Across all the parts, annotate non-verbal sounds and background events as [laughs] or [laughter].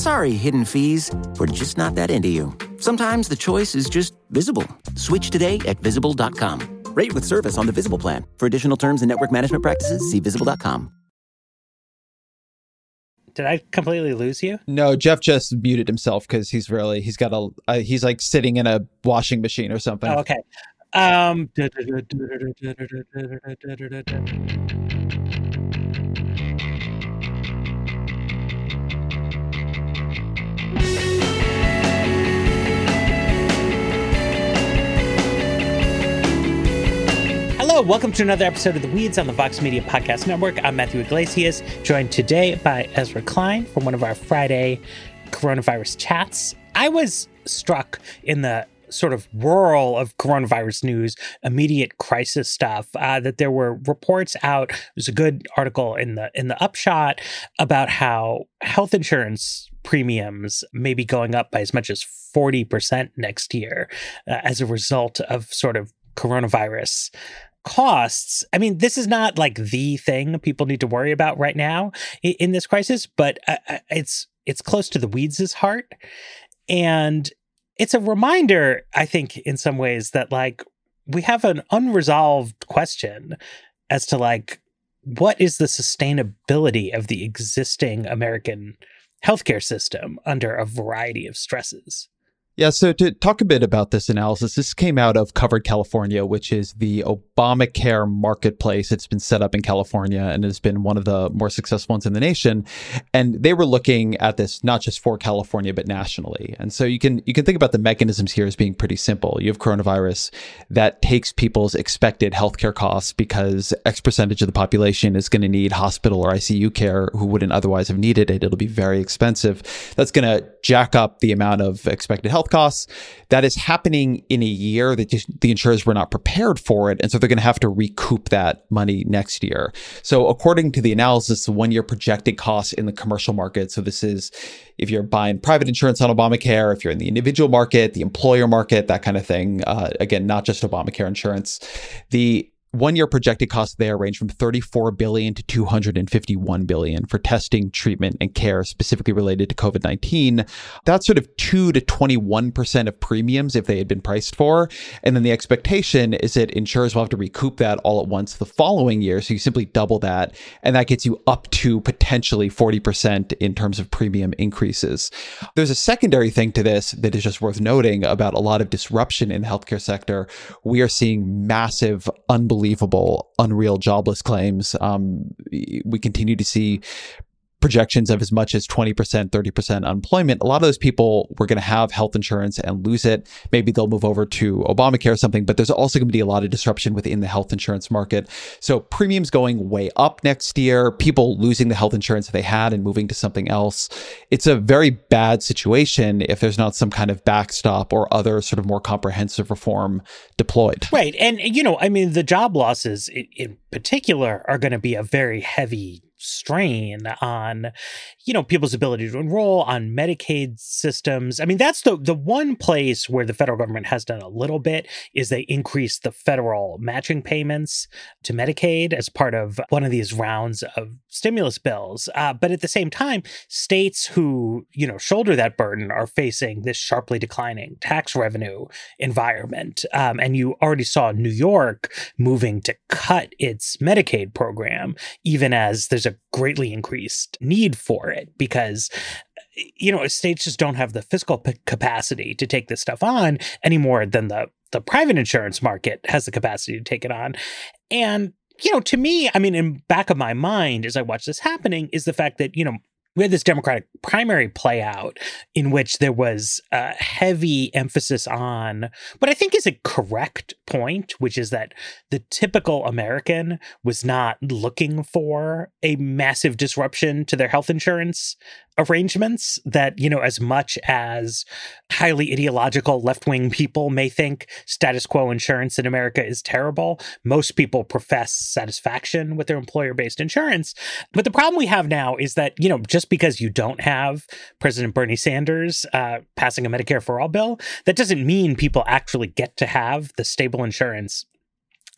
Sorry, hidden fees. We're just not that into you. Sometimes the choice is just visible. Switch today at visible.com. Rate with service on the Visible plan. For additional terms and network management practices, see visible.com. Did I completely lose you? No, Jeff just muted himself because he's really he's got a uh, he's like sitting in a washing machine or something. Oh, okay. Um. Hello, welcome to another episode of The Weeds on the Vox Media Podcast Network. I'm Matthew Yglesias, joined today by Ezra Klein from one of our Friday coronavirus chats. I was struck in the sort of whirl of coronavirus news, immediate crisis stuff, uh, that there were reports out. There's a good article in the in the upshot about how health insurance premiums may be going up by as much as 40% next year uh, as a result of sort of coronavirus costs. I mean this is not like the thing people need to worry about right now in, in this crisis but uh, uh, it's it's close to the weeds' heart. And it's a reminder i think in some ways that like we have an unresolved question as to like what is the sustainability of the existing american healthcare system under a variety of stresses yeah, so to talk a bit about this analysis, this came out of Covered California, which is the Obamacare marketplace. It's been set up in California and has been one of the more successful ones in the nation. And they were looking at this not just for California, but nationally. And so you can you can think about the mechanisms here as being pretty simple. You have coronavirus that takes people's expected healthcare costs because X percentage of the population is going to need hospital or ICU care who wouldn't otherwise have needed it. It'll be very expensive. That's going to jack up the amount of expected health costs. That is happening in a year that the insurers were not prepared for it. And so they're going to have to recoup that money next year. So, according to the analysis, the one year projected costs in the commercial market. So, this is if you're buying private insurance on Obamacare, if you're in the individual market, the employer market, that kind of thing. Uh, again, not just Obamacare insurance. The one year projected costs there range from 34 billion to 251 billion for testing, treatment, and care specifically related to COVID 19. That's sort of 2 to 21% of premiums if they had been priced for. And then the expectation is that insurers will have to recoup that all at once the following year. So you simply double that, and that gets you up to potentially 40% in terms of premium increases. There's a secondary thing to this that is just worth noting about a lot of disruption in the healthcare sector. We are seeing massive, unbelievable unbelievable, unreal jobless claims. Um, we continue to see projections of as much as 20%, 30% unemployment, a lot of those people were going to have health insurance and lose it. Maybe they'll move over to Obamacare or something, but there's also going to be a lot of disruption within the health insurance market. So premiums going way up next year, people losing the health insurance they had and moving to something else. It's a very bad situation if there's not some kind of backstop or other sort of more comprehensive reform deployed. Right. And, you know, I mean, the job losses in, in particular are going to be a very heavy strain on you know people's ability to enroll on medicaid systems. I mean that's the the one place where the federal government has done a little bit is they increased the federal matching payments to medicaid as part of one of these rounds of stimulus bills. Uh, but at the same time states who you know shoulder that burden are facing this sharply declining tax revenue environment. Um, and you already saw new york moving to cut its medicaid program even as there's a greatly increased need for it because you know states just don't have the fiscal p- capacity to take this stuff on any more than the the private insurance market has the capacity to take it on. And you know, to me, I mean, in back of my mind as I watch this happening is the fact that, you know, we had this Democratic primary play out in which there was a heavy emphasis on what I think is a correct point, which is that the typical American was not looking for a massive disruption to their health insurance arrangements that, you know, as much as highly ideological left wing people may think status quo insurance in America is terrible, most people profess satisfaction with their employer based insurance. But the problem we have now is that, you know, just because you don't have President Bernie Sanders uh, passing a Medicare for All bill, that doesn't mean people actually get to have the stable insurance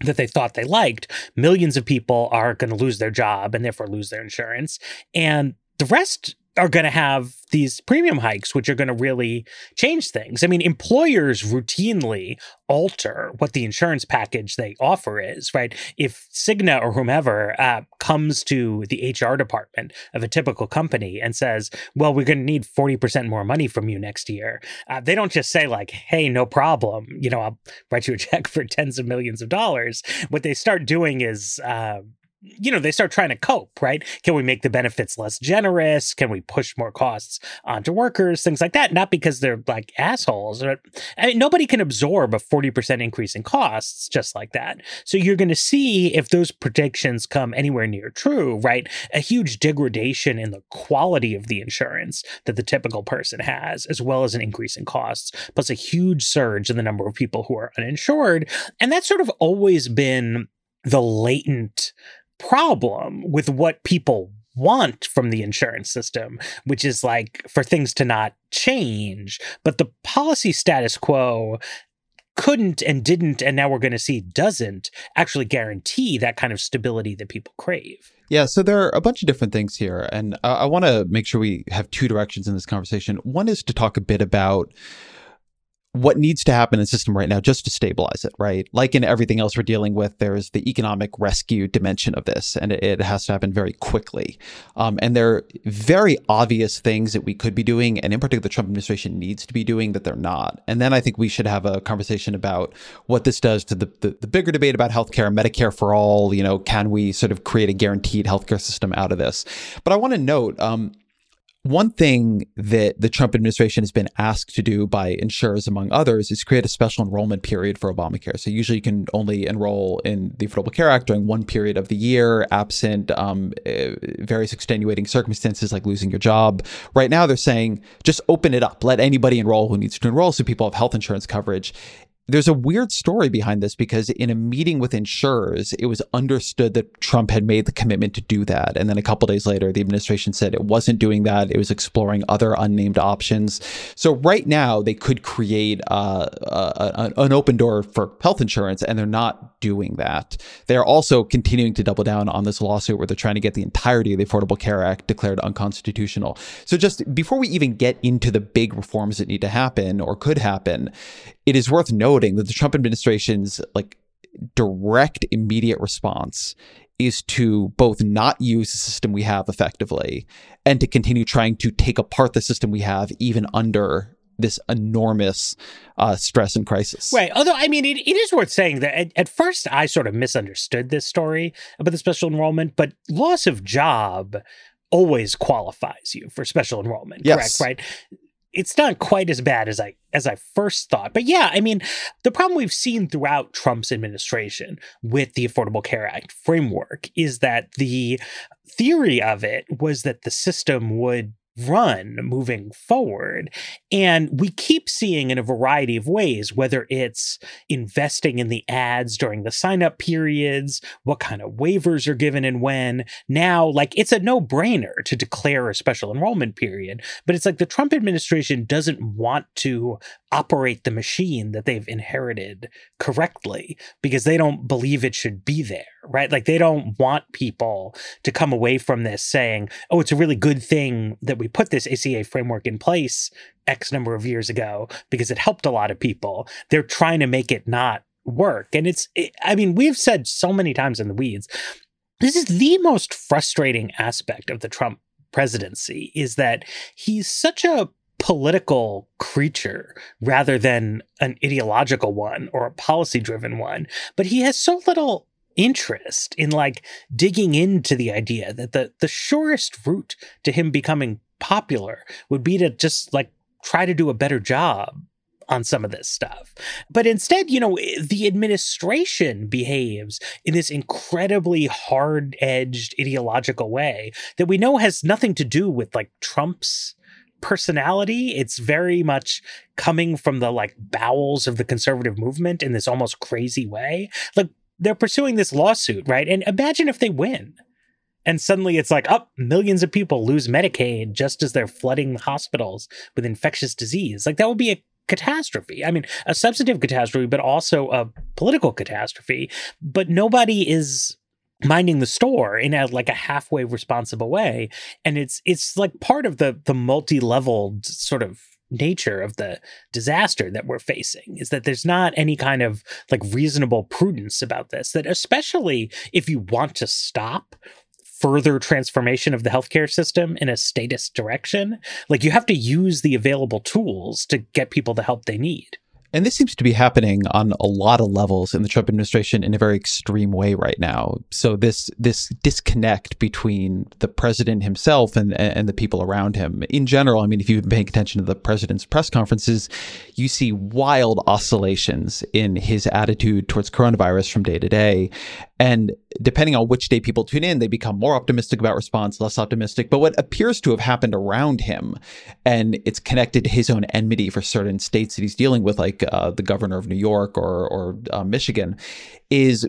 that they thought they liked, millions of people are going to lose their job and therefore lose their insurance. And the rest are going to have these premium hikes, which are going to really change things. I mean, employers routinely alter what the insurance package they offer is, right? If Cigna or whomever uh, comes to the HR department of a typical company and says, well, we're going to need 40% more money from you next year, uh, they don't just say, like, hey, no problem, you know, I'll write you a [laughs] check for tens of millions of dollars. What they start doing is, uh, you know, they start trying to cope, right? Can we make the benefits less generous? Can we push more costs onto workers? Things like that. Not because they're like assholes. But, I mean, nobody can absorb a 40% increase in costs just like that. So you're going to see if those predictions come anywhere near true, right? A huge degradation in the quality of the insurance that the typical person has, as well as an increase in costs, plus a huge surge in the number of people who are uninsured. And that's sort of always been the latent problem with what people want from the insurance system, which is like for things to not change. But the policy status quo couldn't and didn't, and now we're going to see doesn't actually guarantee that kind of stability that people crave. Yeah, so there are a bunch of different things here. And uh, I want to make sure we have two directions in this conversation. One is to talk a bit about what needs to happen in the system right now just to stabilize it, right? Like in everything else we're dealing with, there's the economic rescue dimension of this, and it, has to happen very quickly. Um, and there are very obvious things that we could be doing, and in particular, the Trump administration needs to be doing that they're not. And then I think we should have a conversation about what this does to the, the, the bigger debate about healthcare, Medicare for all. You know, can we sort of create a guaranteed healthcare system out of this? But I want to note, um, one thing that the Trump administration has been asked to do by insurers, among others, is create a special enrollment period for Obamacare. So usually you can only enroll in the Affordable Care Act during one period of the year, absent um, uh, various extenuating circumstances like losing your job. Right now, they're saying just open it up, let anybody enroll who needs to enroll, so people have health insurance coverage there's a weird story behind this because in a meeting with insurers, it was understood that Trump had made the commitment to do that. And then a couple days later, the administration said it wasn't doing that. It was exploring other unnamed options. So right now, they could create uh, a, an open door for health insurance, and they're not doing that. They're also continuing to double down on this lawsuit where they're trying to get the entirety of the Affordable Care Act declared unconstitutional. So just before we even get into the big reforms that need to happen or could happen, it is worth noting that the Trump administration's like direct immediate response is to both not use the system we have effectively and to continue trying to take apart the system we have even under this enormous uh, stress and crisis. Right. Although, I mean, it, it is worth saying that at, at, first I sort of misunderstood this story about the special enrollment, but loss of job always qualifies you for special enrollment, yes. correct? Right it's not quite as bad as I as I first thought. But yeah, I mean, the problem we've seen throughout Trump's administration with the Affordable Care Act framework is that the theory of it was that the system would run moving forward. And we keep seeing in a variety of ways, whether it's investing in the ads during the sign up periods, what kind of waivers are given and when. Now, like it's a no brainer to declare a special enrollment period, but it's like the Trump administration doesn't want to operate the machine that they've inherited correctly because they don't believe it should be there, right? Like they don't want people to come away from this saying, oh, it's a really good thing that we put this ACA framework in place X number of years ago because it helped a lot of people. They're trying to make it not work. And it's, it, I mean, we've said so many times in the weeds, this is the most frustrating aspect of the Trump presidency is that he's such a political creature rather than an ideological one or a policy driven one. But he has so little interest in like digging into the idea that the the surest route to him becoming popular would be to just like try to do a better job on some of this stuff. But instead, you know, eh, the administration behaves in this incredibly hard edged ideological way that we know has nothing to do with like Trump's personality. It's very much coming from the like bowels of the conservative movement in this almost crazy way. Like they're pursuing this lawsuit, right? And imagine if they win. And suddenly it's like, up, oh, millions of people lose Medicaid just as they're flooding hospitals with infectious disease. Like that would be a catastrophe. I mean, a substantive catastrophe, but also a political catastrophe. But nobody is minding the store in a like a halfway responsible way and it's it's like part of the the multi-leveled sort of nature of the disaster that we're facing is that there's not any kind of like reasonable prudence about this that especially if you want to stop further transformation of the healthcare system in a statist direction, like you have to use the available tools to get people the help they need. And this seems to be happening on a lot of levels in the Trump administration in a very extreme way right now. So this this disconnect between the president himself and and the people around him. In general, I mean, if you've been paying attention to the president's press conferences, you see wild oscillations in his attitude towards coronavirus from day to day. And depending on which day people tune in, they become more optimistic about response, less optimistic. But what appears to have happened around him, and it's connected to his own enmity for certain states that he's dealing with, like uh, the governor of New York or or uh, Michigan, is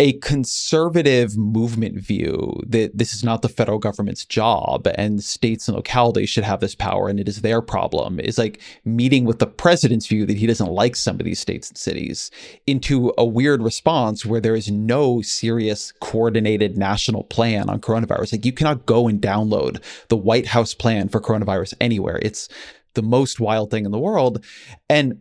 a conservative movement view that this is not the federal government's job and states and localities should have this power and it is their problem is like meeting with the president's view that he doesn't like some of these states and cities into a weird response where there is no serious coordinated national plan on coronavirus. Like you cannot go and download the White House plan for coronavirus anywhere. It's the most wild thing in the world. And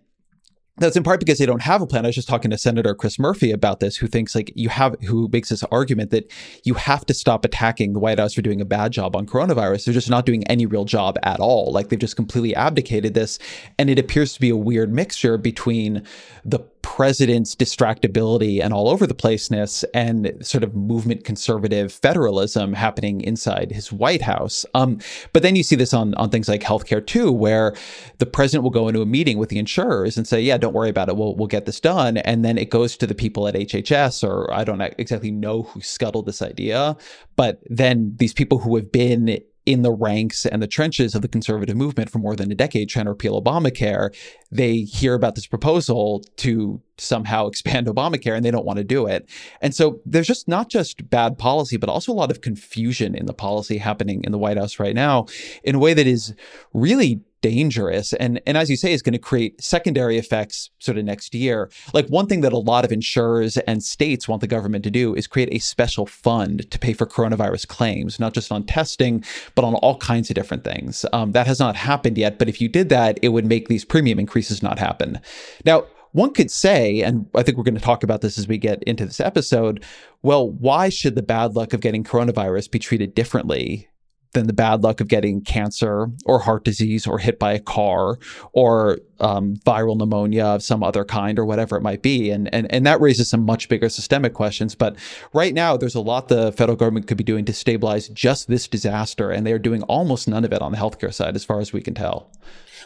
that's in part because they don't have a plan. I was just talking to Senator Chris Murphy about this, who thinks like you have, who makes this argument that you have to stop attacking the White House for doing a bad job on coronavirus. They're just not doing any real job at all. Like they've just completely abdicated this. And it appears to be a weird mixture between the president's distractibility and all over the placeness and sort of movement conservative federalism happening inside his White House. Um, but then you see this on, on things like healthcare too, where the president will go into a meeting with the insurers and say, yeah, don't worry about it. We'll, we'll get this done. And then it goes to the people at HHS, or I don't exactly know who scuttled this idea, but then these people who have been in the ranks and the trenches of the conservative movement for more than a decade trying to repeal Obamacare, they hear about this proposal to somehow expand Obamacare and they don't want to do it. And so there's just not just bad policy, but also a lot of confusion in the policy happening in the White House right now in a way that is really dangerous. And and as you say is going to create secondary effects sort of next year. Like one thing that a lot of insurers and states want the government to do is create a special fund to pay for coronavirus claims not just on testing but on all kinds of different things. Um, that has not happened yet but if you did that it would make these premium increases not happen. Now one could say, and I think we're going to talk about this as we get into this episode, well, why should the bad luck of getting coronavirus be treated differently than the bad luck of getting cancer or heart disease or hit by a car or um, viral pneumonia of some other kind or whatever it might be. And, and, and that raises some much bigger systemic questions. But right now, there's a lot the federal government could be doing to stabilize just this disaster. And they're doing almost none of it on the healthcare side, as far as we can tell.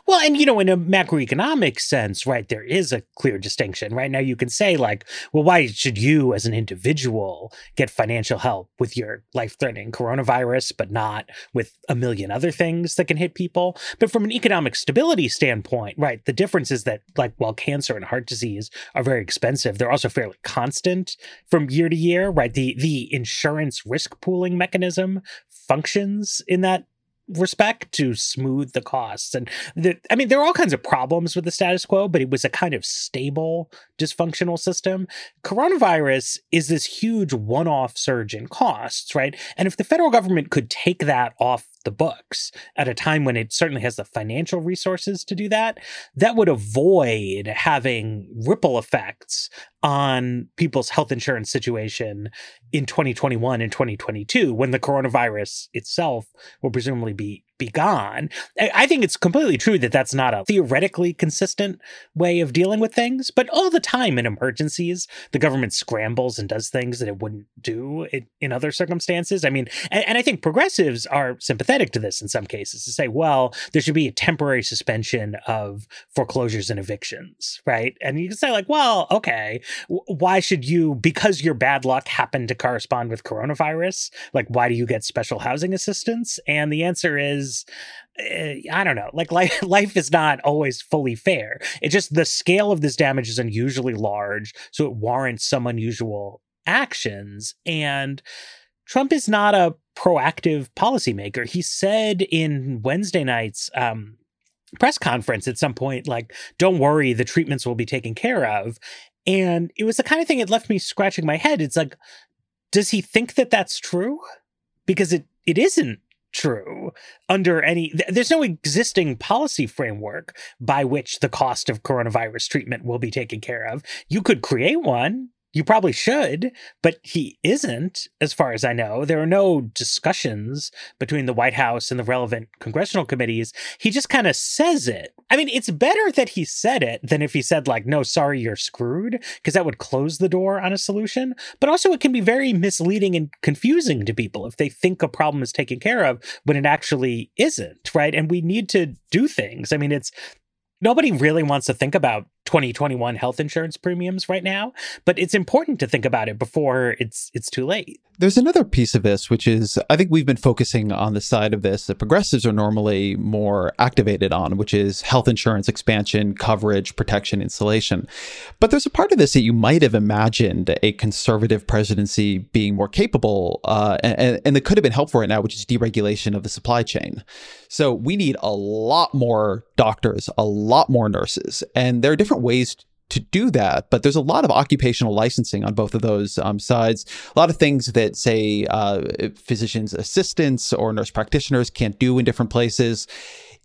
Well, and you know, in a macroeconomic sense, right, there is a clear distinction. Right now, you can say, like, well, why should you as an individual get financial help with your life threatening coronavirus, but not with a million other things that can hit people? But from an economic stability standpoint, right, the difference is that, like, while cancer and heart disease are very expensive, they're also fairly constant from year to year, right? The, the insurance risk pooling mechanism functions in that respect to smooth the costs. And the, I mean, there are all kinds of problems with the status quo, but it was a kind of stable, dysfunctional system. Coronavirus is this huge one off surge in costs, right? And if the federal government could take that off the books at a time when it certainly has the financial resources to do that, that would avoid having ripple effects on people's health insurance situation in 2021 and 2022 when the coronavirus itself will presumably be be gone. I think it's completely true that that's not a theoretically consistent way of dealing with things, but all the time in emergencies, the government scrambles and does things that it wouldn't do in other circumstances. I mean, and, and I think progressives are sympathetic to this in some cases to say, well, there should be a temporary suspension of foreclosures and evictions, right? And you can say, like, well, okay, why should you, because your bad luck happened to correspond with coronavirus, like, why do you get special housing assistance? And the answer is, uh, I don't know. Like life, [laughs] life is not always fully fair. It's just the scale of this damage is unusually large, so it warrants some unusual actions. And Trump is not a proactive policymaker. He said in Wednesday night's um, press conference at some point, like, "Don't worry, the treatments will be taken care of." And it was the kind of thing that left me scratching my head. It's like, does he think that that's true? Because it it isn't true under any there's no existing policy framework by which the cost of coronavirus treatment will be taken care of. You could create one you probably should, but he isn't, as far as I know. There are no discussions between the White House and the relevant congressional committees. He just kind of says it. I mean, it's better that he said it than if he said, like, no, sorry, you're screwed, because that would close the door on a solution. But also, it can be very misleading and confusing to people if they think a problem is taken care of when it actually isn't, right? And we need to do things. I mean, it's nobody really wants to think about 2021 health insurance premiums right now, but it's important to think about it before it's it's too late. There's another piece of this which is I think we've been focusing on the side of this that progressives are normally more activated on, which is health insurance expansion, coverage, protection, insulation. But there's a part of this that you might have imagined a conservative presidency being more capable uh, and, and that could have been helpful right now, which is deregulation of the supply chain. So we need a lot more doctors, a lot more nurses, and there are different different ways to do that, but there's a lot of occupational licensing on both of those um, sides. A lot of things that, say, uh, physicians' assistants or nurse practitioners can't do in different places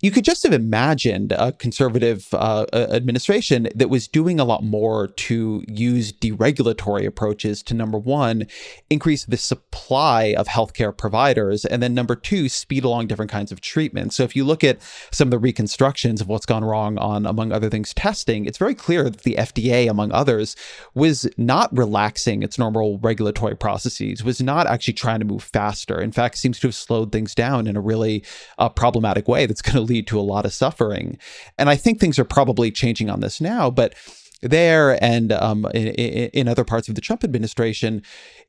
you could just have imagined a conservative uh, administration that was doing a lot more to use deregulatory approaches to number one, increase the supply of healthcare providers, and then number two, speed along different kinds of treatment. So if you look at some of the reconstructions of what's gone wrong on, among other things, testing, it's very clear that the FDA, among others, was not relaxing its normal regulatory processes, was not actually trying to move faster. In fact, seems to have slowed things down in a really uh, problematic way that's going to lead to a lot of suffering. And I think things are probably changing on this now, but there and um, in, in other parts of the Trump administration,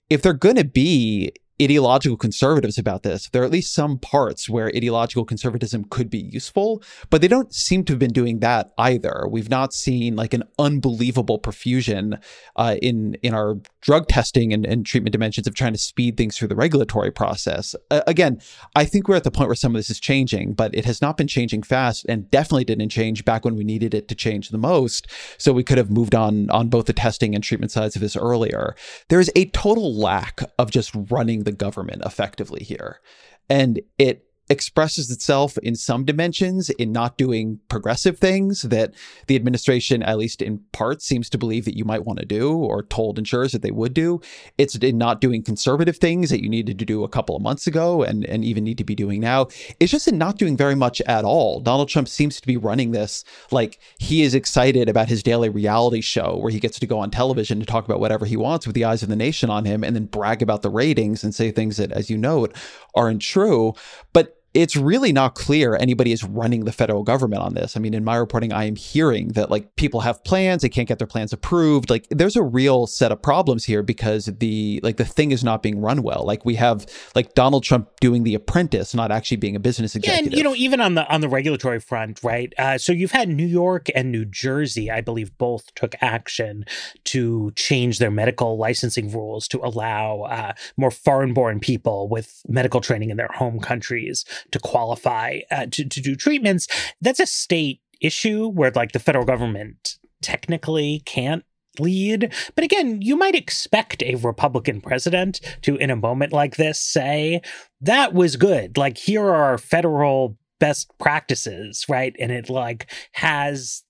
if they're going to be ideological conservatives about this. There are at least some parts where ideological conservatism could be useful, but they don't seem to have been doing that either. We've not seen like an unbelievable profusion uh, in in our drug testing and, and, treatment dimensions of trying to speed things through the regulatory process. Uh, again, I think we're at the point where some of this is changing, but it has not been changing fast and definitely didn't change back when we needed it to change the most. So we could have moved on on both the testing and treatment sides of this earlier. There is a total lack of just running the the government effectively here. And it expresses itself in some dimensions in not doing progressive things that the administration, at least in part, seems to believe that you might want to do or told insurers that they would do. It's in not doing conservative things that you needed to do a couple of months ago and, and even need to be doing now. It's just in not doing very much at all. Donald Trump seems to be running this like he is excited about his daily reality show where he gets to go on television to talk about whatever he wants with the eyes of the nation on him and then brag about the ratings and say things that, as you note, aren't true. But it's really not clear anybody is running the federal government on this. I mean, in my reporting, I am hearing that like people have plans, they can't get their plans approved. Like there's a real set of problems here because the like the thing is not being run well. Like we have like Donald Trump doing the apprentice, not actually being a business executive. Yeah, and you know, even on the on the regulatory front, right? Uh, so you've had New York and New Jersey, I believe, both took action to change their medical licensing rules to allow uh, more foreign-born people with medical training in their home countries to qualify uh, to, to do treatments. That's a state issue where like the federal government technically can't lead. But again, you might expect a Republican president to, in a moment like this, say, that was good. Like, here are our federal best practices, right? And it like has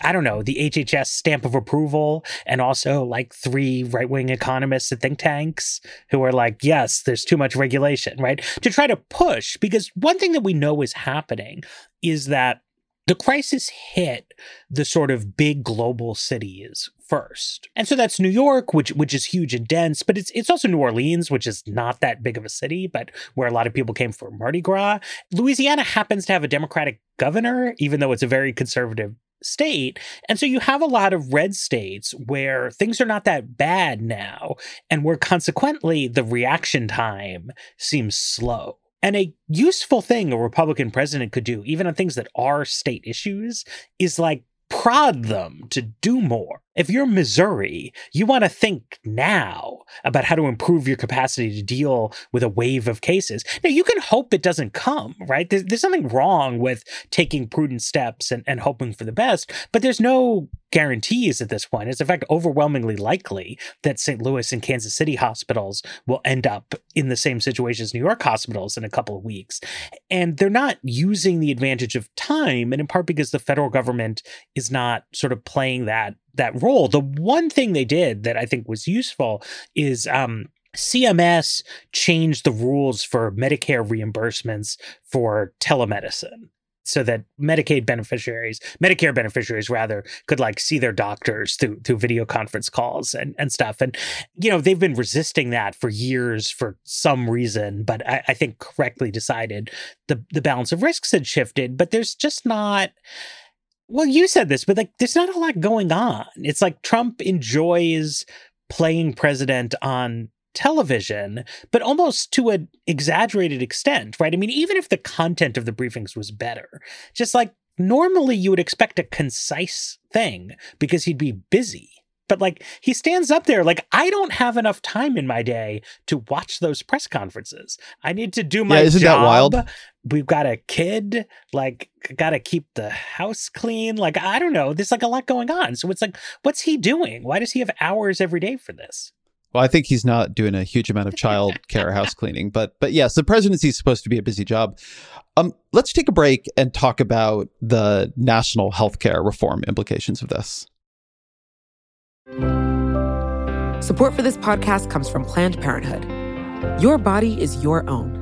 I don't know, the HHS stamp of approval, and also like three right wing economists at think tanks who are like, yes, there's too much regulation, right? To try to push, because one thing that we know is happening is that the crisis hit the sort of big global cities first. And so that's New York, which which is huge and dense, but it's it's also New Orleans, which is not that big of a city, but where a lot of people came for Mardi Gras. Louisiana happens to have a Democratic governor, even though it's a very conservative state. And so you have a lot of red states where things are not that bad now, and where consequently the reaction time seems slow. And a useful thing a Republican president could do, even on things that are state issues, is like prod them to do more. If you're Missouri, you want to think now about how to improve your capacity to deal with a wave of cases. Now, you can hope it doesn't come, right? There's, there's nothing wrong with taking prudent steps and, and hoping for the best, but there's no guarantees at this point. It's in fact overwhelmingly likely that St. Louis and Kansas City hospitals will end up in the same situation as New York hospitals in a couple of weeks. And they're not using the advantage of time, and in part because the federal government is not sort of playing that that role. The one thing they did that I think was useful is um, CMS changed the rules for Medicare reimbursements for telemedicine so that Medicaid beneficiaries, Medicare beneficiaries rather, could like see their doctors through through video conference calls and, and stuff. And you know, they've been resisting that for years for some reason, but I, I think correctly decided the the balance of risks had shifted, but there's just not well, you said this, but like there's not a lot going on. It's like Trump enjoys playing president on television, but almost to an exaggerated extent, right? I mean, even if the content of the briefings was better, just like normally you would expect a concise thing because he'd be busy but like he stands up there like I don't have enough time in my day to watch those press conferences. I need to do my yeah, isn't job. that wild? We've got a kid, like got to keep the house clean. Like I don't know, there's like a lot going on. So it's like what's he doing? Why does he have hours every day for this? Well, I think he's not doing a huge amount of child care [laughs] house cleaning, but but yes, the presidency is supposed to be a busy job. Um, let's take a break and talk about the national healthcare reform implications of this. Support for this podcast comes from Planned Parenthood. Your body is your own.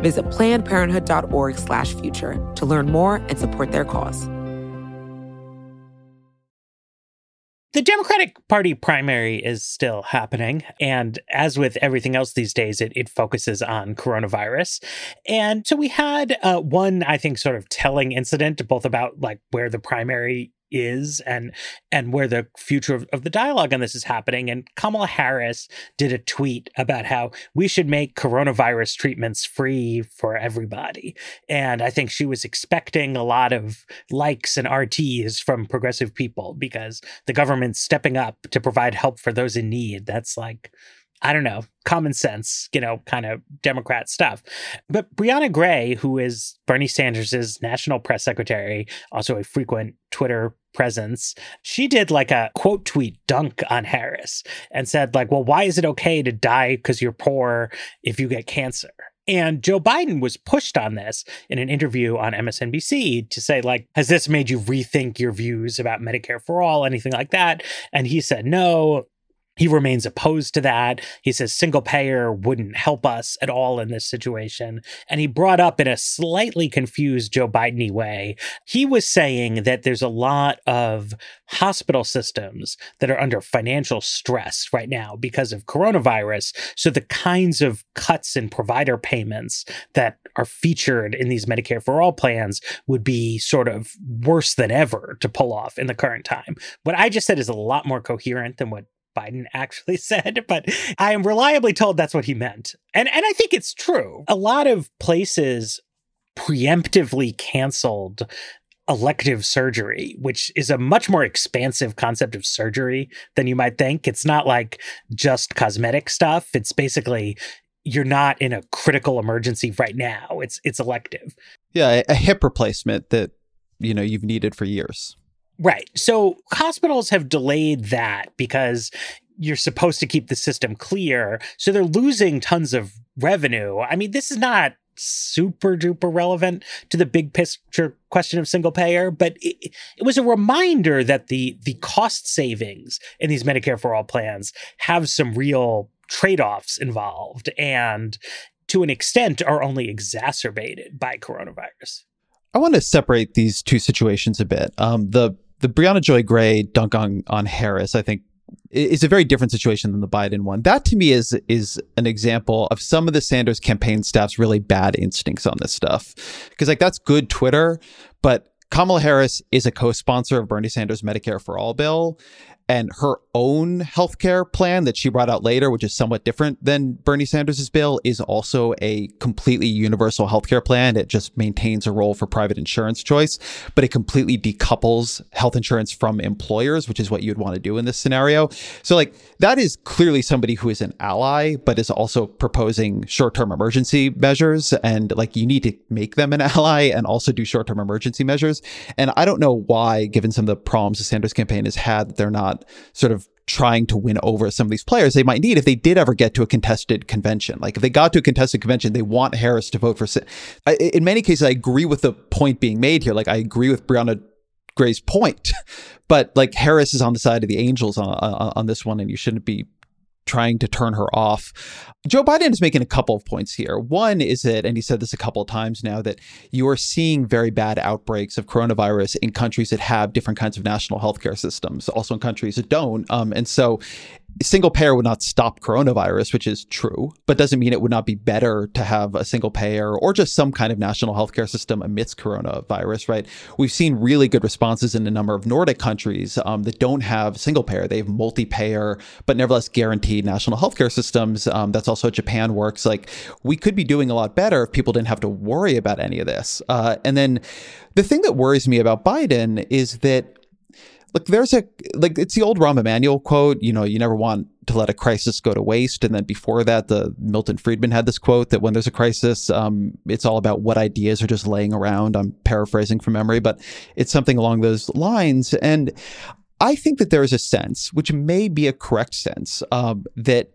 Visit plannedparenthood.org/future to learn more and support their cause. The Democratic Party primary is still happening. And as with everything else these days, it, it focuses on coronavirus. And so we had uh, one, I think, sort of telling incident, both about like where the primary is and and where the future of, of, the dialogue on this is happening. And Kamala Harris did a tweet about how we should make coronavirus treatments free for everybody. And I think she was expecting a lot of likes and RTs from progressive people because the government's stepping up to provide help for those in need. That's like I don't know, common sense, you know, kind of Democrat stuff. But Briahna Gray, who is Bernie Sanders' national press secretary, also a frequent Twitter presence, she did like a quote tweet dunk on Harris and said, like, well, why is it okay to die because you're poor if you get cancer? And Joe Biden was pushed on this in an interview on MSNBC to say, like, has this made you rethink your views about Medicare for all, anything like that? And he said, no, he remains opposed to that. He says single payer wouldn't help us at all in this situation. And he brought up in a slightly confused Joe Biden way, he was saying that there's a lot of hospital systems that are under financial stress right now because of coronavirus. So the kinds of cuts in provider payments that are featured in these Medicare for All plans would be sort of worse than ever to pull off in the current time. What I just said is a lot more coherent than what Biden actually [laughs] said, but I am reliably told that's what he meant. And and I think it's true. A lot of places preemptively canceled elective surgery, which is a much more expansive concept of surgery than you might think. It's not like just cosmetic stuff. It's basically you're not in a critical emergency right now. It's it's elective. Yeah, a hip replacement that you know you've needed for years. Right. So hospitals have delayed that because you're supposed to keep the system clear. So they're losing tons of revenue. I mean, this is not super duper relevant to the big picture question of single payer, but it, it, was a reminder that the the cost savings in these Medicare for all plans have some real trade-offs involved and to an extent are only exacerbated by coronavirus. I want to separate these two situations a bit. Um, the the Briahna Joy Gray dunk on, on Harris, I think, is a very different situation than the Biden one. That to me is is an example of some of the Sanders campaign staff's really bad instincts on this stuff. Because like that's good Twitter, but Kamala Harris is a co-sponsor of Bernie Sanders' Medicare for All bill, and her own healthcare plan that she brought out later, which is somewhat different than Bernie Sanders' bill, is also a completely universal healthcare plan. It just maintains a role for private insurance choice, but it completely decouples health insurance from employers, which is what you'd want to do in this scenario. So, like, that is clearly somebody who is an ally, but is also proposing short term emergency measures. And, like, you need to make them an [laughs] ally and also do short term emergency measures. And I don't know why, given some of the problems the Sanders campaign has had, that they're not not sort of trying to win over some of these players they might need if they did ever get to a contested convention. Like if they got to a contested convention, they want Harris to vote for. In many cases, I agree with the point being made here. Like I agree with Briahna Gray's point, [laughs] but like Harris is on the side of the Angels on, on, on this one, and you shouldn't be trying to turn her off. Joe Biden is making a couple of points here. One is that, and he said this a couple of times now, that you are seeing very bad outbreaks of coronavirus in countries that have different kinds of national healthcare systems, also in countries that don't. Um, and so single payer would not stop coronavirus, which is true, but doesn't mean it would not be better to have a single payer or just some kind of national healthcare system amidst coronavirus, right? We've seen really good responses in a number of Nordic countries um, that don't have single payer. They have multi payer, but nevertheless guaranteed national healthcare systems. Um, that's also how Japan works. Like we could be doing a lot better if people didn't have to worry about any of this. Uh, and then the thing that worries me about Biden is that Look, there's a like it's the old Rahm Emanuel quote. You know, you never want to let a crisis go to waste. And then before that, the Milton Friedman had this quote that when there's a crisis, um, it's all about what ideas are just laying around. I'm paraphrasing from memory, but it's something along those lines. And I think that there is a sense, which may be a correct sense, um, that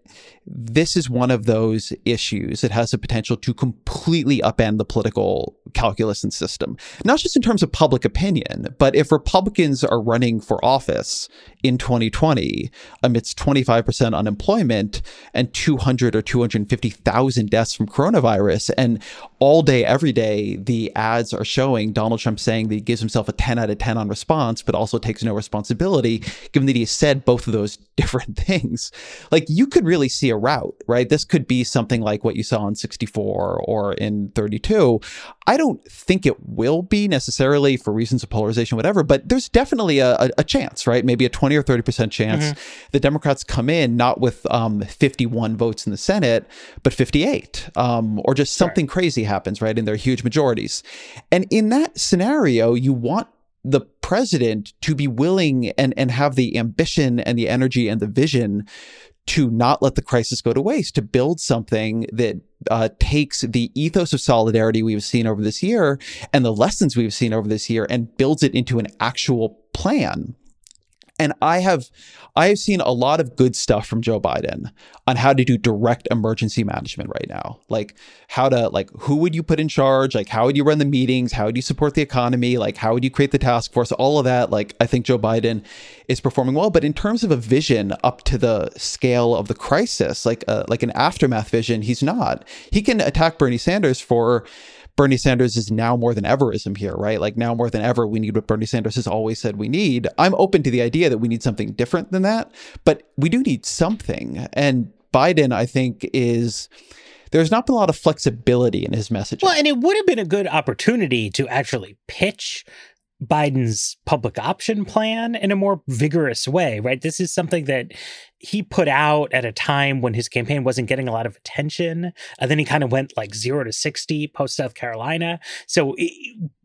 this is one of those issues that has the potential to completely upend the political calculus and system, not just in terms of public opinion, but if Republicans are running for office in 2020 amidst 25% unemployment and 200 or 250,000 deaths from coronavirus, and all day, every day, the ads are showing Donald Trump saying that he gives himself a 10 out of 10 on response, but also takes no responsibility, given that he said both of those [laughs] different things. Like you could really see a route, right? This could be something like what you saw in 64 or in 32. I don't think it will be necessarily for reasons of polarization, whatever, but there's definitely a, a, a chance, right? Maybe a 20 or 30% chance mm-hmm. the Democrats come in not with um, 51 votes in the Senate, but 58, um, or just something sure. crazy happens, right? And they're huge majorities. And in that scenario, you want the president to be willing and, and have the ambition and the energy and the vision to not let the crisis go to waste, to build something that uh, takes the ethos of solidarity we've seen over this year and the lessons we've seen over this year and builds it into an actual plan. And I have I have seen a lot of good stuff from Joe Biden on how to do direct emergency management right now. Like how to like who would you put in charge? Like how would you run the meetings? How would you support the economy? Like how would you create the task force? All of that like I think Joe Biden is performing well, but in terms of a vision up to the scale of the crisis, like uh, like an aftermath vision, he's not. He can attack Bernie Sanders for Bernie Sanders is now more than everism here, right? Like now more than ever, we need what Bernie Sanders has always said we need. I'm open to the idea that we need something different than that, but we do need something. And Biden, I think, is there's not been a lot of flexibility in his message. Well, and it would have been a good opportunity to actually pitch Biden's public option plan in a more vigorous way, right? This is something that he put out at a time when his campaign wasn't getting a lot of attention. And then he kind of went like zero to 60 post South Carolina. So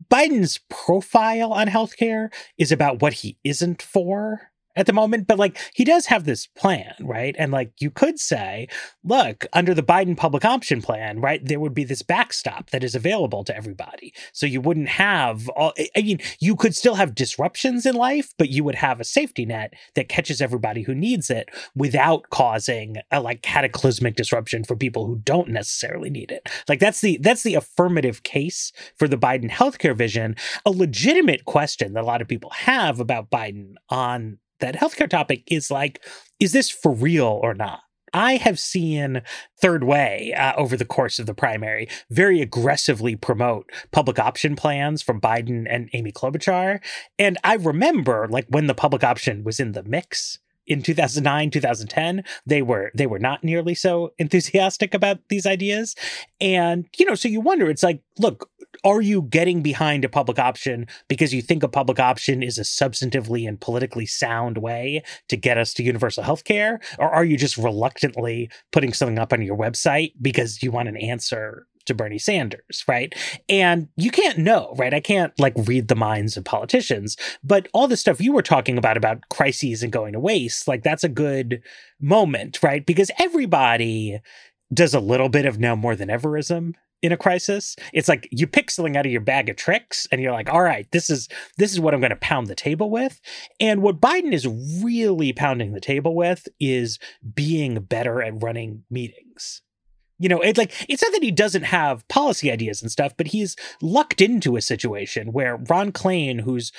Biden's profile on healthcare is about what he isn't for at the moment, but like he does have this plan, right? And like you could say, look, under the Biden public option plan, right, there would be this backstop that is available to everybody. So you wouldn't have all, I mean, you could still have disruptions in life, but you would have a safety net that catches everybody who needs it without causing a like cataclysmic disruption for people who don't necessarily need it. Like that's the that's the affirmative case for the Biden healthcare vision. A legitimate question that a lot of people have about Biden on that healthcare topic is like, is this for real or not? I have seen Third Way uh, over the course of the primary very aggressively promote public option plans from Biden and Amy Klobuchar. And I remember, like, when the public option was in the mix, in 2009 2010 they were they were not nearly so enthusiastic about these ideas. And you know so you wonder it's like look are you getting behind a public option because you think a public option is a substantively and politically sound way to get us to universal health care? Or are you just reluctantly putting something up on your website because you want an answer to Bernie Sanders, right? And you can't know, right? I can't like read the minds of politicians, but all the stuff you were talking about about crises and going to waste, like that's a good moment, right? Because everybody does a little bit of now more than everism in a crisis. It's like you something out of your bag of tricks and you're like, all right, this is this is what I'm going to pound the table with. And what Biden is really pounding the table with is being better at running meetings. You know, it's like it's not that he doesn't have policy ideas and stuff, but he's lucked into a situation where Ron Klain, who's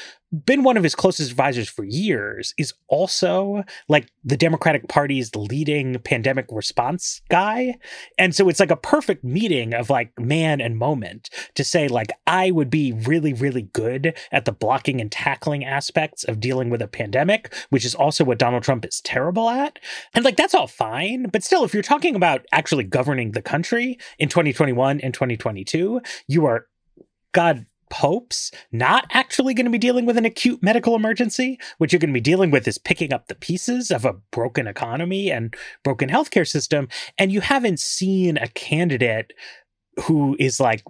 been one of his closest advisors for years, is also like the Democratic Party's leading pandemic response guy. And so it's like a perfect meeting of like man and moment to say, like, I would be really, really good at the blocking and tackling aspects of dealing with a pandemic, which is also what Donald Trump is terrible at. And like, that's all fine. But still, if you're talking about actually governing the country in 2021 and 2022, you are God hopes not actually going to be dealing with an acute medical emergency. What you're going to be dealing with is picking up the pieces of a broken economy and broken healthcare system. And you haven't seen a candidate who is like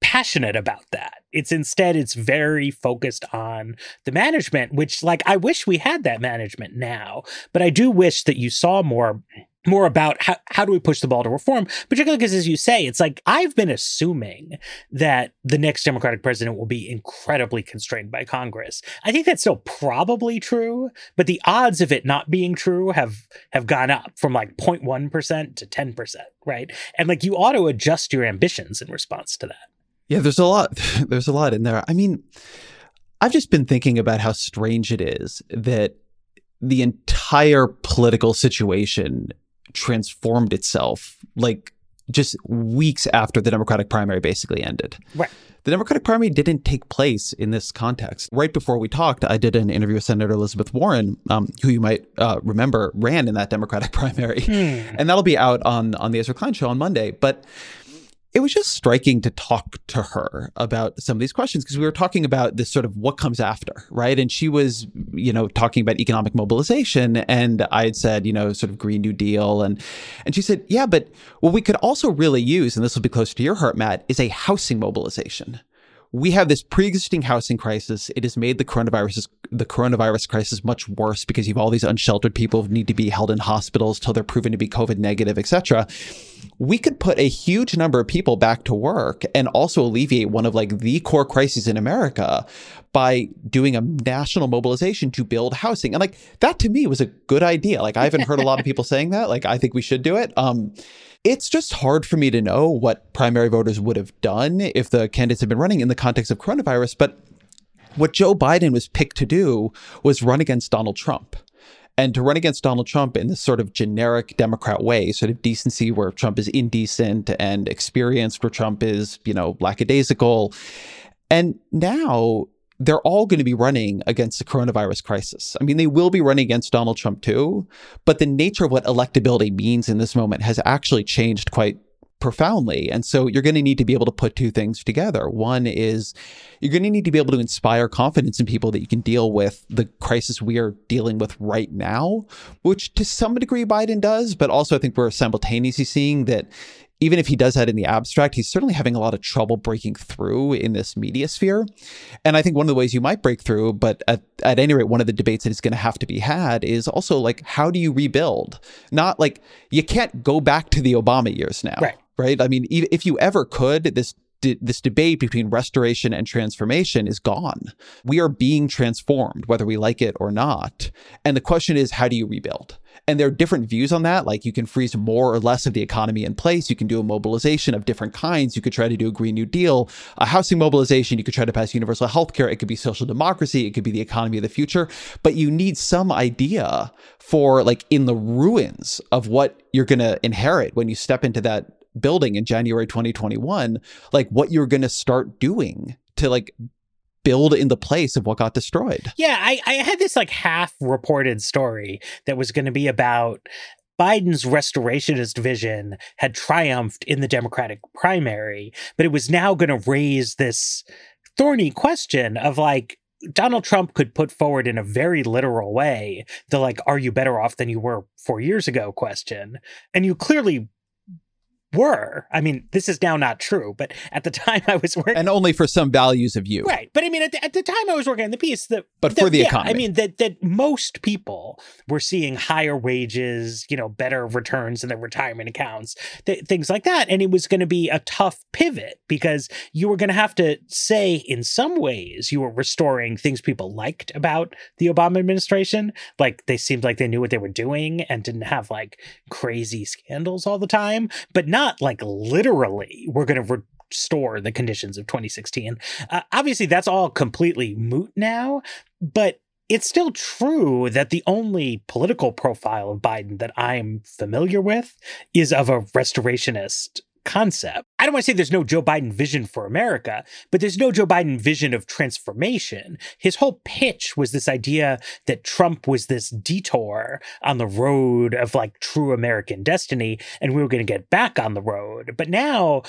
passionate about that. It's instead, it's very focused on the management, which, like, I wish we had that management now, but I do wish that you saw more more about how, how do we push the ball to reform, particularly because, as you say, it's like I've been assuming that the next Democratic president will be incredibly constrained by Congress. I think that's still probably true, but the odds of it not being true have have gone up from like 0.1% to 10%, right? And like you ought to adjust your ambitions in response to that. Yeah, there's a lot [laughs] there's a lot in there. I mean, I've just been thinking about how strange it is that the entire political situation transformed itself like just weeks after the Democratic primary basically ended. Right. The Democratic primary didn't take place in this context. Right before we talked, I did an interview with Senator Elizabeth Warren, um, who you might uh, remember ran in that Democratic [laughs] primary, hmm. and that'll be out on on the Ezra Klein show on Monday. But it was just striking to talk to her about some of these questions because we were talking about this sort of what comes after, right? And she was, you know, talking about economic mobilization, and I had said, you know, sort of Green New Deal, and and she said, yeah, but what we could also really use, and this will be close to your heart, Matt, is a housing mobilization we have this pre-existing housing crisis. It has made the coronavirus the coronavirus crisis much worse because you have all these unsheltered people who need to be held in hospitals till they're proven to be COVID negative, etc. We could put a huge number of people back to work and also alleviate one of like the core crises in America by doing a national mobilization to build housing. And like that to me was a good idea. Like I haven't heard a lot of people saying that. Like I think we should do it. Um, it's just hard for me to know what primary voters would have done if the candidates had been running in the context of coronavirus. But what Joe Biden was picked to do was run against Donald Trump. And to run against Donald Trump in this sort of generic Democrat way, sort of decency where Trump is indecent and experienced where Trump is, you know, lackadaisical. And now they're all going to be running against the coronavirus crisis. I mean, they will be running against Donald Trump too, but the nature of what electability means in this moment has actually changed quite profoundly. And so you're going to need to be able to put two things together. One is you're going to need to be able to inspire confidence in people that you can deal with the crisis we are dealing with right now, which to some degree Biden does, but also I think we're simultaneously seeing that even if he does that in the abstract, he's certainly having a lot of trouble breaking through in this media sphere. And I think one of the ways you might break through, but at, at any rate, one of the debates that is going to have to be had is also like, how do you rebuild? Not like you can't go back to the Obama years now. Right. Right. I mean, if you ever could, this this debate between restoration and transformation is gone. We are being transformed, whether we like it or not. And the question is, how do you rebuild? And there are different views on that. Like you can freeze more or less of the economy in place. You can do a mobilization of different kinds. You could try to do a Green New Deal, a housing mobilization. You could try to pass universal health care. It could be social democracy. It could be the economy of the future. But you need some idea for like in the ruins of what you're going to inherit when you step into that building in January 2021, like what you're going to start doing to like build in the place of what got destroyed. Yeah, I, I had this like half reported story that was going to be about Biden's restorationist vision had triumphed in the Democratic primary, but it was now going to raise this thorny question of like, Donald Trump could put forward in a very literal way the like, are you better off than you were four years ago question. And you clearly were. I mean, this is now not true, but at the time I was working, and only for some values of you, right? But I mean, at the, at the time I was working on the piece, that but for the yeah, economy, I mean that that most people were seeing higher wages, you know, better returns in their retirement accounts, th- things like that, and it was going to be a tough pivot because you were going to have to say, in some ways, you were restoring things people liked about the Obama administration, like they seemed like they knew what they were doing and didn't have like crazy scandals all the time, but not not like literally we're going to restore the conditions of 2016. Uh, obviously, that's all completely moot now, but it's still true that the only political profile of Biden that I'm familiar with is of a restorationist concept. I don't want to say there's no Joe Biden vision for America, but there's no Joe Biden vision of transformation. His whole pitch was this idea that Trump was this detour on the road of like true American destiny, and we were going to get back on the road. But now,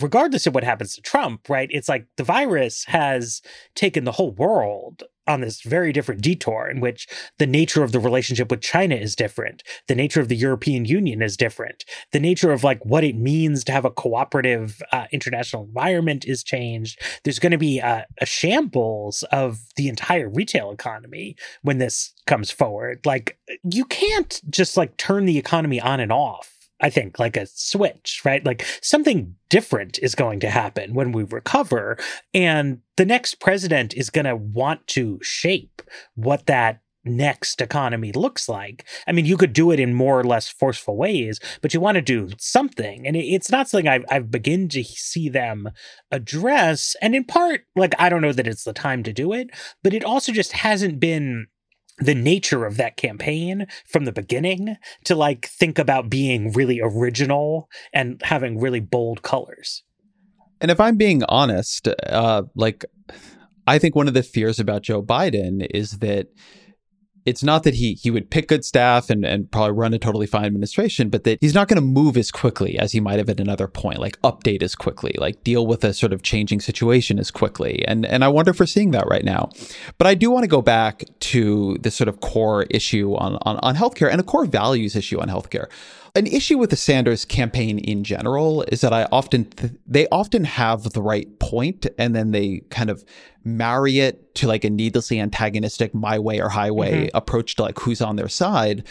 regardless of what happens to Trump, right, it's like the virus has taken the whole world on this very different detour in which the nature of the relationship with China is different. The nature of the European Union is different. The nature of like what it means to have a cooperative uh, international environment is changed. There's going to be a, a shambles of the entire retail economy when this comes forward. Like you can't just like turn the economy on and off I think, like a switch, right? Like something different is going to happen when we recover. And the next president is going to want to shape what that next economy looks like. I mean, you could do it in more or less forceful ways, but you want to do something. And it's not something I've, I've begun to see them address. And in part, like, I don't know that it's the time to do it, but it also just hasn't been the nature of that campaign from the beginning to like think about being really original and having really bold colors. And if I'm being honest, uh, like I think one of the fears about Joe Biden is that it's not that he he would pick good staff and, and probably run a totally fine administration, but that he's not going to move as quickly as he might have at another point, like update as quickly, like deal with a sort of changing situation as quickly. And and I wonder if we're seeing that right now. But I do want to go back to this sort of core issue on, on, on healthcare and a core values issue on healthcare. An issue with the Sanders campaign in general is that I often th- they often have the right point and then they kind of marry it to like a needlessly antagonistic my way or highway mm-hmm. approach to like who's on their side.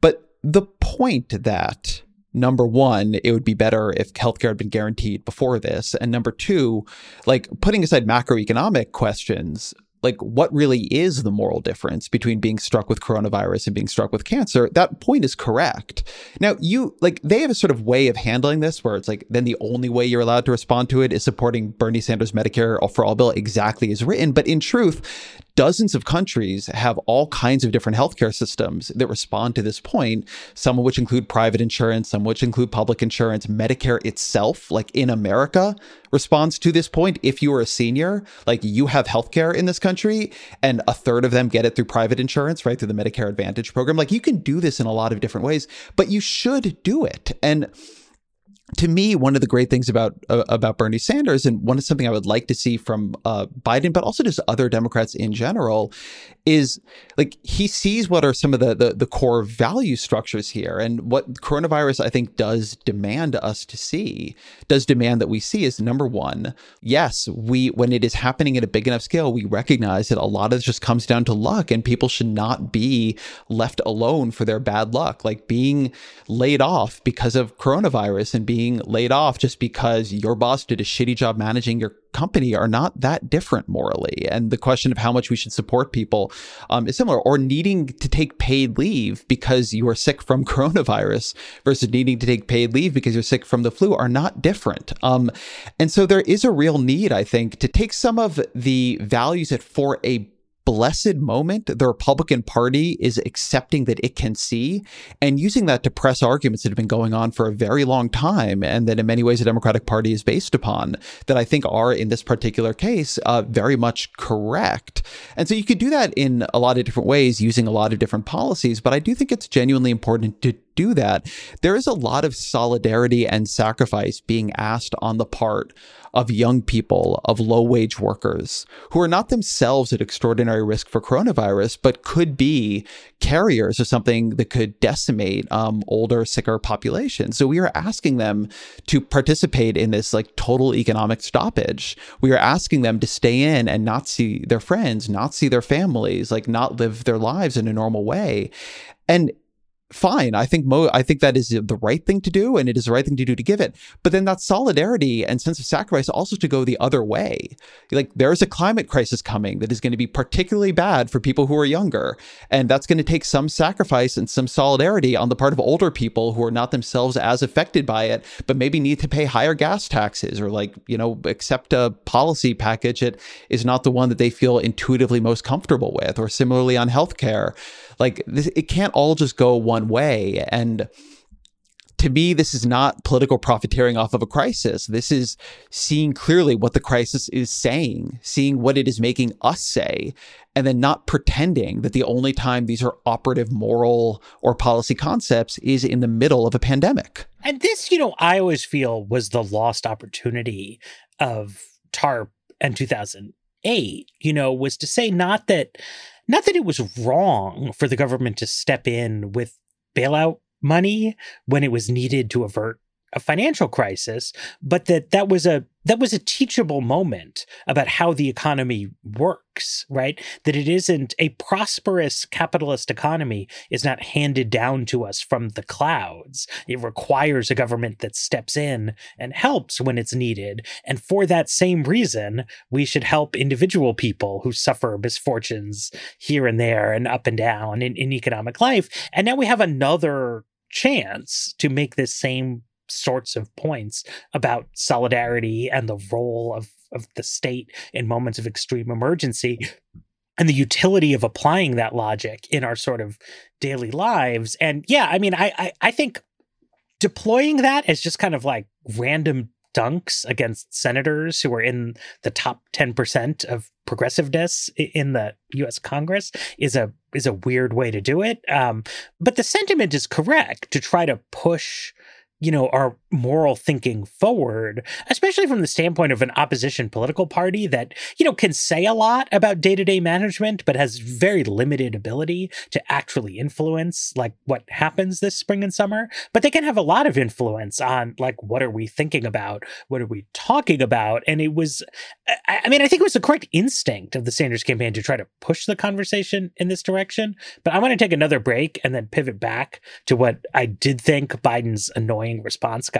But the point that number one, it would be better if healthcare had been guaranteed before this. And number two, like putting aside macroeconomic questions, like what really is the moral difference between being struck with coronavirus and being struck with cancer? That point is correct. Now you like they have a sort of way of handling this where it's like then the only way you're allowed to respond to it is supporting bernie sanders medicare for all bill exactly as written. But in truth dozens of countries have all kinds of different healthcare systems that respond to this point, some of which include private insurance, some which include public insurance. Medicare itself, like in America, responds to this point. If you are a senior, like you have healthcare in this country, and a third of them get it through private insurance, right? Through the Medicare Advantage program. Like you can do this in a lot of different ways, but you should do it. And to me, one of the great things about uh, about Bernie Sanders, and one of something I would like to see from uh, Biden, but also just other Democrats in general, is like he sees what are some of the, the, the core value structures here, and what coronavirus I think does demand us to see, does demand that we see is number one, yes, we when it is happening at a big enough scale, we recognize that a lot of this just comes down to luck, and people should not be left alone for their bad luck, like being laid off because of coronavirus and being being laid off just because your boss did a shitty job managing your company are not that different morally. And the question of how much we should support people um, is similar, or needing to take paid leave because you are sick from [laughs] coronavirus versus needing to take paid leave because you're sick from the flu are not different. Um, and so there is a real need, I think, to take some of the values that for a blessed moment the Republican Party is accepting that it can see and using that to press arguments that have been going on for a very long time and that in many ways the Democratic Party is based upon that I think are in this particular case uh, very much correct. And so you could do that in a lot of different ways using a lot of different policies, but I do think it's genuinely important to do that. There is a lot of solidarity and sacrifice being asked on the part of young people, of low wage workers who are not themselves at extraordinary risk for coronavirus, but could be carriers of something that could decimate um, older, sicker populations. So we are asking them to participate in this like total economic stoppage. We are asking them to stay in and not see their friends, not see their families, like not live their lives in a normal way. And fine. I think mo- I think that is the right thing to do, and it is the right thing to do to give it. But then that solidarity and sense of sacrifice also to go the other way. Like there is a climate crisis coming that is going to be particularly bad for people who are younger, and that's going to take some sacrifice and some solidarity on the part of older people who are not themselves as affected by it, but maybe need to pay higher gas taxes or like you know accept a policy package that is not the one that they feel intuitively most comfortable with. Or similarly on healthcare, like this, it can't all just go one way. And to me, this is not political profiteering off of a crisis. This is seeing clearly what the crisis is saying, seeing what it is making us say, and then not pretending that the only time these are operative moral or policy concepts is in the middle of a pandemic. And this, you know, I always feel was the lost opportunity of TARP and 2008, you know, was to say not that not that it was wrong for the government to step in with bailout money when it was needed to avert a financial crisis, but that that was a that was a teachable moment about how the economy works, right? That it isn't a prosperous capitalist economy is not handed down to us from the clouds. It requires a government that steps in and helps when it's needed. And for that same reason, we should help individual people who suffer misfortunes here and there and up and down in, in economic life. And now we have another chance to make this same sorts of points about solidarity and the role of, of the state in moments of extreme emergency. and the utility of applying that logic in our sort of daily lives. And yeah, I mean, I, I, I think deploying that as just kind of like random dunks against senators who are in the top 10% of progressiveness in the US Congress is a is a weird way to do it. Um, but the sentiment is correct to try to push you know, our moral thinking forward, especially from the standpoint of an opposition political party that, you know, can say a lot about day to day management, but has very limited ability to actually influence like what happens this spring and summer. But they can have a lot of influence on like, what are we thinking about? What are we talking about? And it was, I mean, I think it was the correct instinct of the Sanders campaign to try to push the conversation in this direction. But I want to take another break and then pivot back to what I did think Biden's annoying response got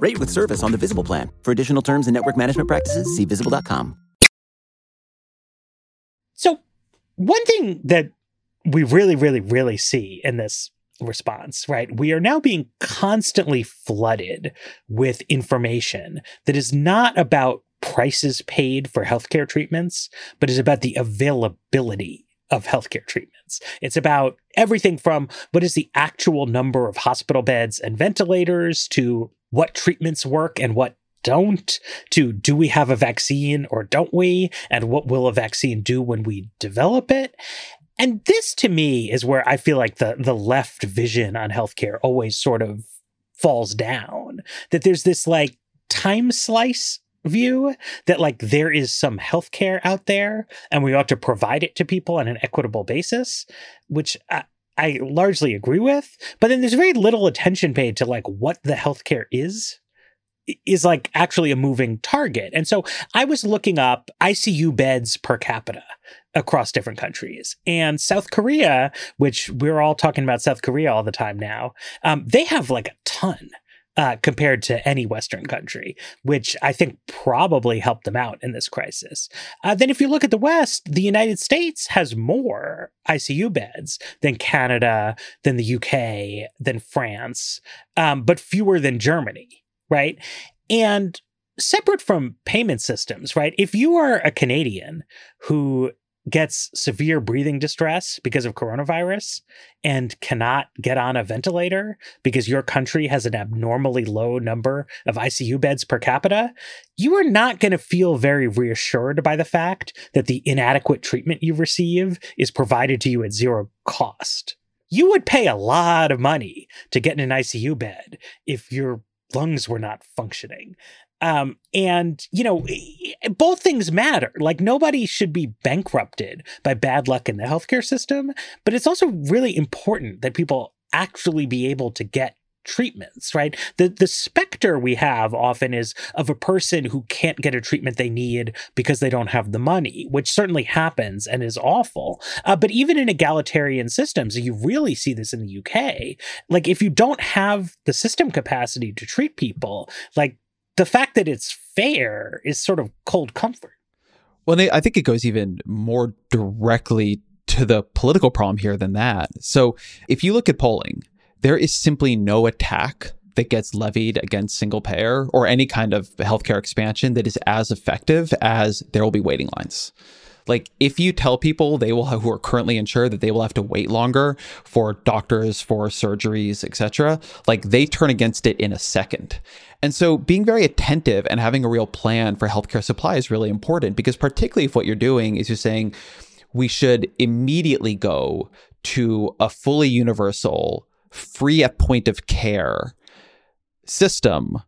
Rate with service on the Visible plan. For additional terms and network management practices, see visible.com. So, one thing that we really, really, really see in this response, right? We are now being constantly flooded with information that is not about prices paid for healthcare treatments, but is about the availability of healthcare treatments. It's about everything from what is the actual number of hospital beds and ventilators to what treatments work and what don't to do we have a vaccine or don't we and what will a vaccine do when we develop it? And this to me is where i feel like the the left vision on healthcare always sort of falls down that there's this like time slice view that like there is some healthcare out there and we ought to provide it to people on an equitable basis which I, I largely agree with. But then there's very little attention paid to like what the healthcare is is like actually a moving target. And so I was looking up ICU beds per capita across different countries. And South Korea, which we're all talking about South Korea all the time now, um, they have like a ton uh, compared to any Western country, which I think probably helped them out in this crisis. Uh, then, if you look at the West, the United States has more ICU beds than Canada, than the UK, than France, um, but fewer than Germany, right? And separate from payment systems, right? If you are a Canadian who gets severe breathing distress because of coronavirus and cannot get on a ventilator because your country has an abnormally low number of ICU beds per capita, you are not going to feel very reassured by the fact that the inadequate treatment you receive is provided to you at zero cost. You would pay a lot of money to get in an ICU bed if your lungs were not functioning. Um, and you know, both things matter. Like nobody should be bankrupted by bad luck in the healthcare system, but it's also really important that people actually be able to get treatments, right? The the specter we have often is of a person who can't get a treatment they need because they don't have the money, which certainly happens and is awful. Uh, but even in egalitarian systems, you really see this in the UK. Like if you don't have the system capacity to treat people, like the fact that it's fair is sort of cold comfort. Well, I think it goes even more directly to the political problem here than that. So, if you look at polling, there is simply no attack that gets levied against single payer or any kind of healthcare expansion that is as effective as there will be waiting lines. Like if you tell people they will have, who are currently insured that they will have to wait longer for doctors, for surgeries, etc., like they turn against it in a second. And so being very attentive and having a real plan for healthcare supply is really important because particularly if what you're doing is you're saying we should immediately go to a fully universal, free at point of care system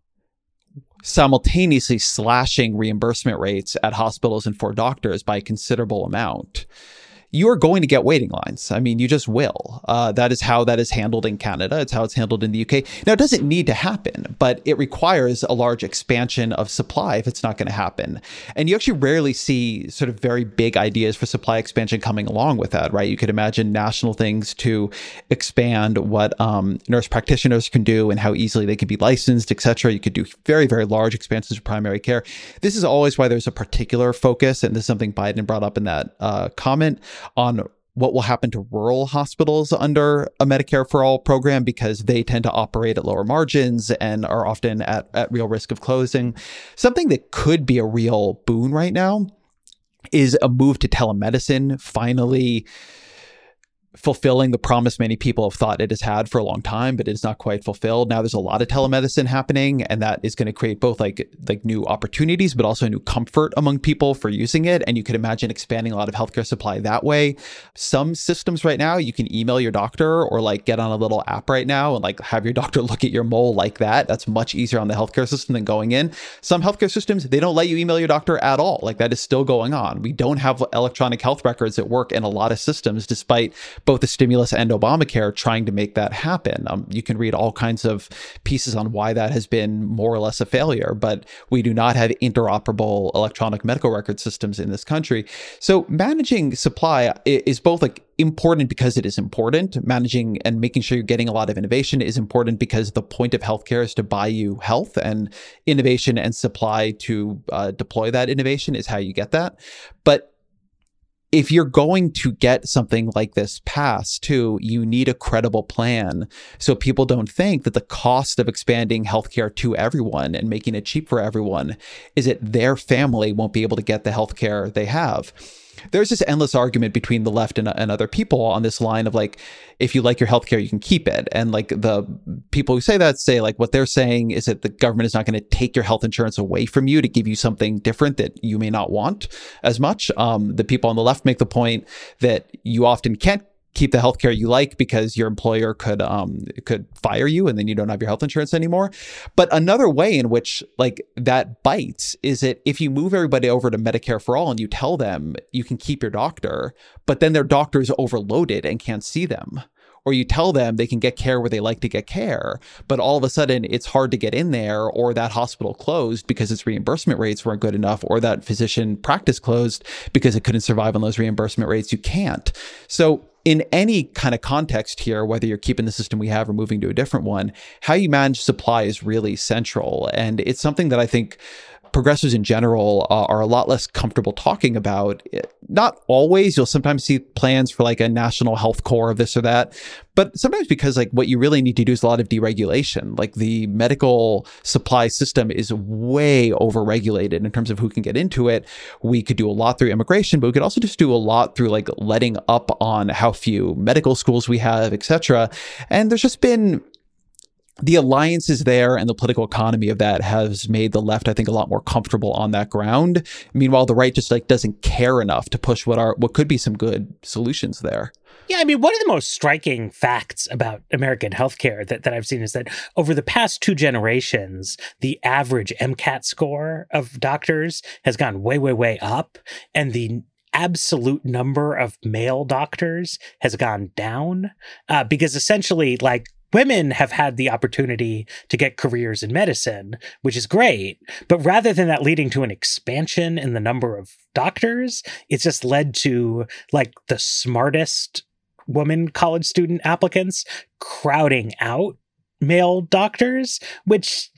simultaneously slashing reimbursement rates at hospitals and for doctors by a considerable amount you are going to get waiting lines. I mean, you just will. Uh, that is how that is handled in Canada. It's how it's handled in the UK. Now, it doesn't need to happen, but it requires a large expansion of supply if it's not going to happen. And you actually rarely see sort of very big ideas for supply expansion coming along with that, right? You could imagine national things to expand what um, nurse practitioners can do and how easily they can be licensed, et cetera. You could do very, very large expansions of primary care. This is always why there's a particular focus, and this is something Biden brought up in that uh, comment on what will happen to rural hospitals under a Medicare for All program because they tend to operate at lower margins and are often at, at real risk of closing. Something that could be a real boon right now is a move to telemedicine finally fulfilling the promise many people have thought it has had for a long time, but it's not quite fulfilled. Now there's a lot of telemedicine happening, and that is going to create both like like new opportunities, but also new comfort among people for using it. And you could imagine expanding a lot of healthcare supply that way. Some systems right now, you can email your doctor or like get on a little app right now and like have your [laughs] doctor look at your mole like that. That's much easier on the healthcare system than going in. Some healthcare systems, they don't let you email your doctor at all. Like that is still going on. We don't have electronic health records that work in a lot of systems, despite both the stimulus and Obamacare trying to make that happen. Um, you can read all kinds of pieces on why that has been more or less a failure, but we do not have interoperable electronic medical record systems in this country. So managing supply is both like important because it is important. Managing and making sure you're getting a lot of innovation is important because the point of healthcare is to buy you health, and innovation and supply to uh, deploy that innovation is how you get that. But if you're going to get something like this passed too, you need a credible plan. So people don't think that the cost of expanding healthcare to everyone and making it cheap for everyone is that their family won't be able to get the healthcare they have there's this endless argument between the left and, and other people on this line of like, if you like your healthcare, you can keep it. And like the people who say that say like what they're saying is that the government is not going to take your health insurance away from you to give you something different that you may not want as much. Um, the people on the left make the point that you often can't keep the healthcare you like because your employer could um could fire you and then you don't have your health insurance anymore. But another way in which like that bites is that if you move everybody over to Medicare for all and you tell them you can keep your doctor, but then their doctor is overloaded and can't see them. Or you tell them they can get care where they like to get care, but all of a sudden it's hard to get in there, or that hospital closed because its reimbursement rates weren't good enough, or that physician practice closed because it couldn't survive on those reimbursement rates. You can't. So in any kind of context here, whether you're keeping the system we have or moving to a different one, how you manage supply is really central. And it's something that I think progressives in general uh, are a lot less comfortable talking about. Not always. You'll sometimes see plans for like a national health corps of this or that, but sometimes because like what you really need to do is a lot of deregulation. Like the medical supply system is way overregulated in terms of who can get into it. We could do a lot through immigration, but we could also just do a lot through like letting up on how few medical schools we have, etc. And there's just been the alliances there and the political economy of that has made the left, I think, a lot more comfortable on that ground. Meanwhile, the right just like doesn't care enough to push what are what could be some good solutions there. Yeah, I mean, one of the most striking facts about American healthcare that, that I've seen is that over the past two generations, the average MCAT score of doctors has gone way, way, way up, and the absolute number of male doctors has gone down uh, because essentially, like women have had the opportunity to get careers in medicine, which is great. But rather than that leading to an expansion in the number of doctors, it's just led to like the smartest woman college student applicants crowding out male doctors, which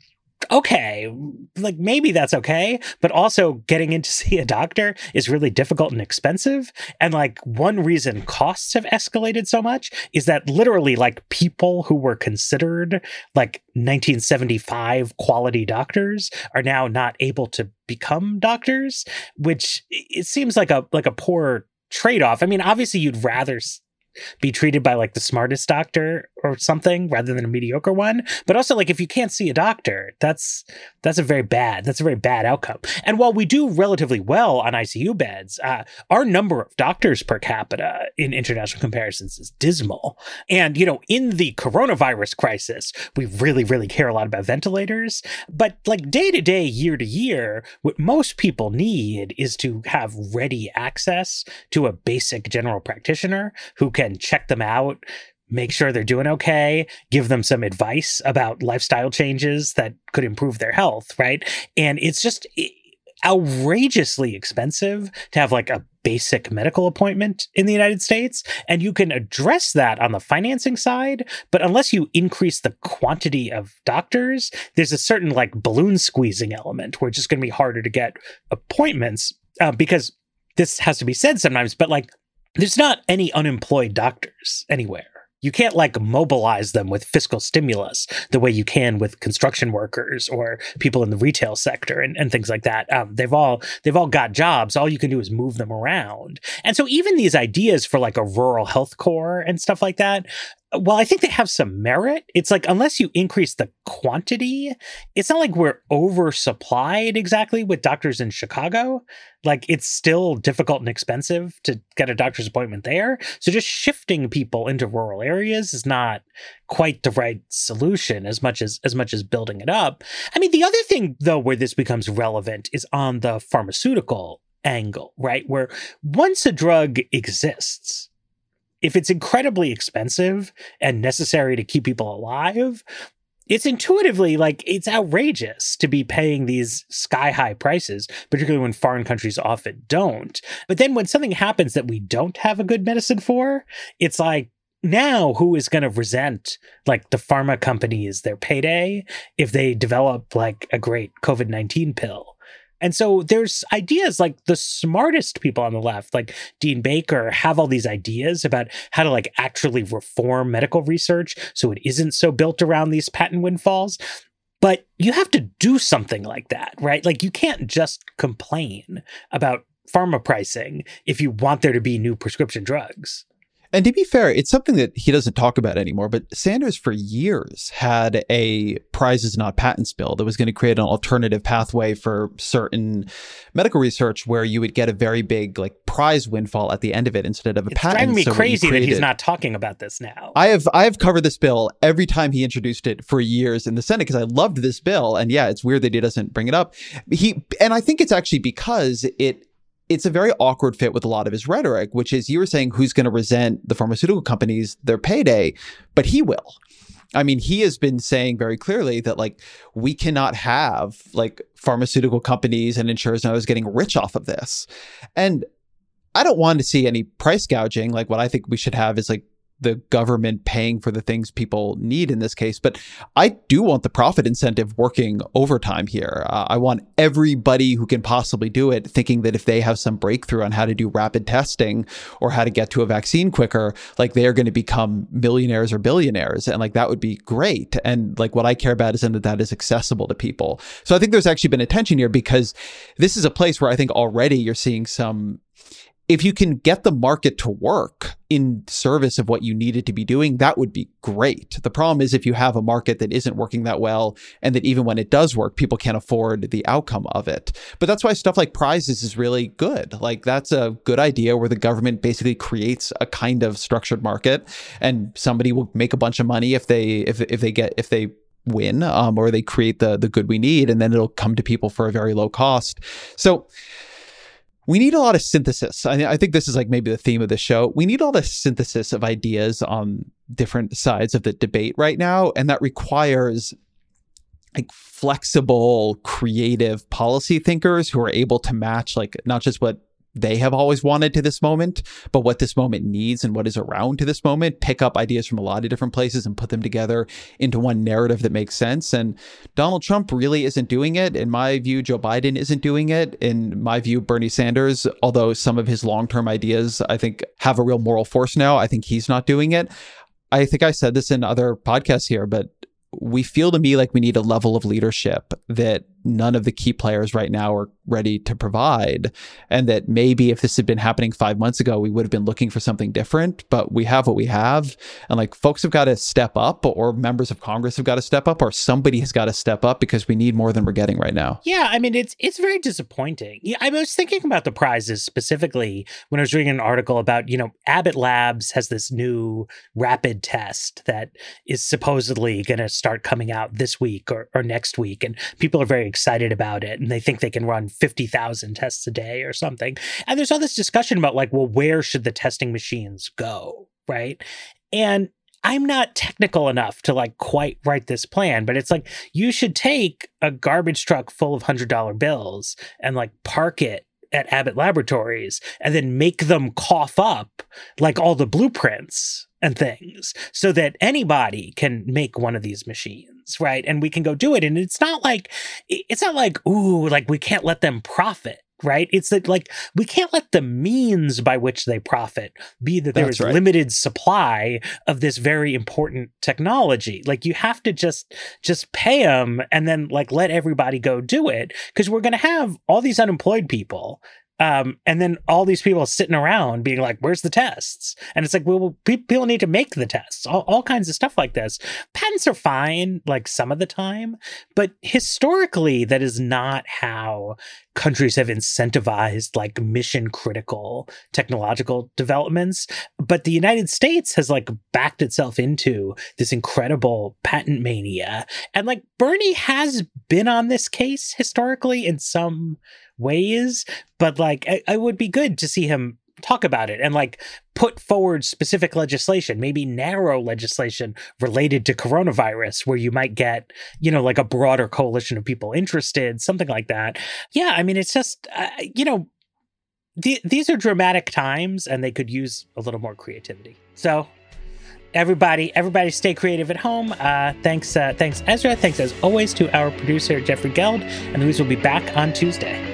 okay, like maybe that's okay, but also getting in to [laughs] see a doctor is really difficult and expensive. And like one reason costs have escalated so much is that literally like people who were considered like 1975 quality doctors are now not able to become doctors, which it seems like a like a poor trade-off. I mean, obviously you'd rather be treated by like the smartest doctor or something rather than a mediocre one. But also like if you can't see a doctor, that's that's a very bad that's a very bad outcome. And while we do relatively well on ICU beds, uh, our number of doctors per capita in international comparisons is dismal. And you know, in the coronavirus crisis, we really really care a lot about ventilators, but like day to day, year to year, what most people need is to have ready access to a basic general practitioner who can check them out, make sure they're doing okay, give them some advice about lifestyle changes that could improve their health, right? And it's just outrageously expensive to have like a basic medical appointment in the United States. And you can address that on the financing side. But unless you increase the quantity of doctors, there's a certain like balloon squeezing element where it's just going to be harder to get appointments uh, because this has to be said sometimes, but like there's not any unemployed doctors anywhere. You can't like mobilize them with fiscal stimulus the way you can with construction workers or people in the retail sector and, and things like that. Um, they've all they've all got jobs. All you can do is move them around. And so even these ideas for like a rural health corps and stuff like that, well, I think they have some merit. It's like unless you increase the quantity, it's not like we're oversupplied exactly with doctors in Chicago. Like it's still difficult and expensive to get a doctor's appointment there. So just shifting people into rural areas is not quite the right solution as much as as much as building it up. I mean, the other thing though where this becomes relevant is on the pharmaceutical angle, right? Where once a drug exists, if it's incredibly expensive and necessary to keep people alive, it's intuitively like it's outrageous to be paying these sky high prices, particularly when foreign countries often don't. But then when something happens that we don't have a good medicine for, it's like, now who is going to resent like the pharma companies their payday if they develop like a great covid-19 pill and so there's ideas like the smartest people on the left, like Dean Baker, have all these ideas about how to like actually reform medical research so it isn't so built around these patent windfalls. But you have to do something like that, right? Like you can't just complain about pharma pricing if you want there to be new prescription drugs. And to be fair, it's something that he doesn't talk about anymore, but Sanders for years had a prizes not patents bill that was going to create an alternative pathway for certain medical research where you would get a very big like prize windfall at the end of it instead of a patent. it's patent. driving me So crazy that he's not talking about this now. I have I have covered this bill every time he introduced it for years in the Senate because I loved this bill and yeah it's weird that he doesn't bring it up he and I think it's actually because it it's a very awkward fit with a lot of his rhetoric which is you were saying who's going to resent the pharmaceutical companies their payday but he will I mean, he has been saying very clearly that like we cannot have like pharmaceutical companies and insurers and others getting rich off of this. And I don't want to see any price gouging. Like what I think we should have is like the government paying for the things people need in this case. But I do want the profit incentive working overtime here. Uh, I want everybody who can possibly do it thinking that if they have some breakthrough on how to do rapid testing or how to get to a vaccine quicker, like they are going to become millionaires or billionaires. And like that would be great. And like what I care about is that that is accessible to people. So I think there's actually been a tension here because this is a place where I think already you're seeing some if you can get the market to work in service of what you needed to be doing, that would be great. The problem is if you have a market that isn't working that well, and that even when it does work, people can't afford the outcome of it. But that's why stuff like prizes is really good. Like that's a good idea where the government basically creates a kind of structured market, and somebody will make a bunch of money if they if if they get if they win um, or they create the the good we need, and then it'll come to people for a very low cost. So we need a lot of synthesis. I, I think this is like maybe the theme of the show. We need all the synthesis of ideas on different sides of the debate right now, and that requires like flexible, creative policy thinkers who are able to match like not just what they have always wanted to this moment, but what this moment needs and what is around to this moment, pick up ideas from a lot of different places and put them together into one narrative that makes sense. And Donald Trump really isn't doing it. In my view, Joe Biden isn't doing it. In my view, Bernie Sanders, although some of his long term ideas I think have a real moral force now, I think he's not doing it. I think I said this in other podcasts here, but we feel to me like we need a level of leadership that none of the key players right now are ready to provide. And that maybe if this had been happening five months ago, we would have been looking for something different, but we have what we have. And like folks have got to step up, or members of Congress have got to step up, or somebody has got to step up because we need more than we're getting right now. Yeah. I mean, it's, it's very disappointing. I was thinking about the prizes specifically when I was reading an article about, you know, Abbott Labs has this new rapid test that is supposedly going to start coming out this week or, or next week. And people are very excited about it and they think they can run 50,000 tests a day or something. And there's all this discussion about like, well, where should the testing machines go? Right. And I'm not technical enough to like quite write this plan, but it's like you should take a garbage truck full of $100 bills and like park it at Abbott Laboratories and then make them cough up like all the blueprints and things so that anybody can make one of these machines, right? And we can go do it. And it's not like, it's not like, ooh, like we can't let them profit right? It's that like we can't let the means by which they profit be that there is right. limited supply of this very important technology. Like you have to just just pay them and then like let everybody go do it because we're going to have all these unemployed people um, and then all these people sitting around being like, where's the tests? And it's like, well, people need to make the tests, all, all kinds of stuff like this. Patents are fine, like some of the time, but historically, that is not how countries have incentivized like mission critical technological developments. But the United States has like backed itself into this incredible patent mania. And like Bernie has been on this case historically in some ways, but like I, would be good to see him talk about it and like put forward specific legislation, maybe narrow legislation related to coronavirus, where you might get, you know, like a broader coalition of people interested, something like that. Yeah, I mean, it's just, uh, you know, th- these are dramatic times and they could use a little more creativity. So, everybody everybody stay creative at home uh, thanks uh, thanks ezra thanks as always to our producer jeffrey geld and louise will be back on tuesday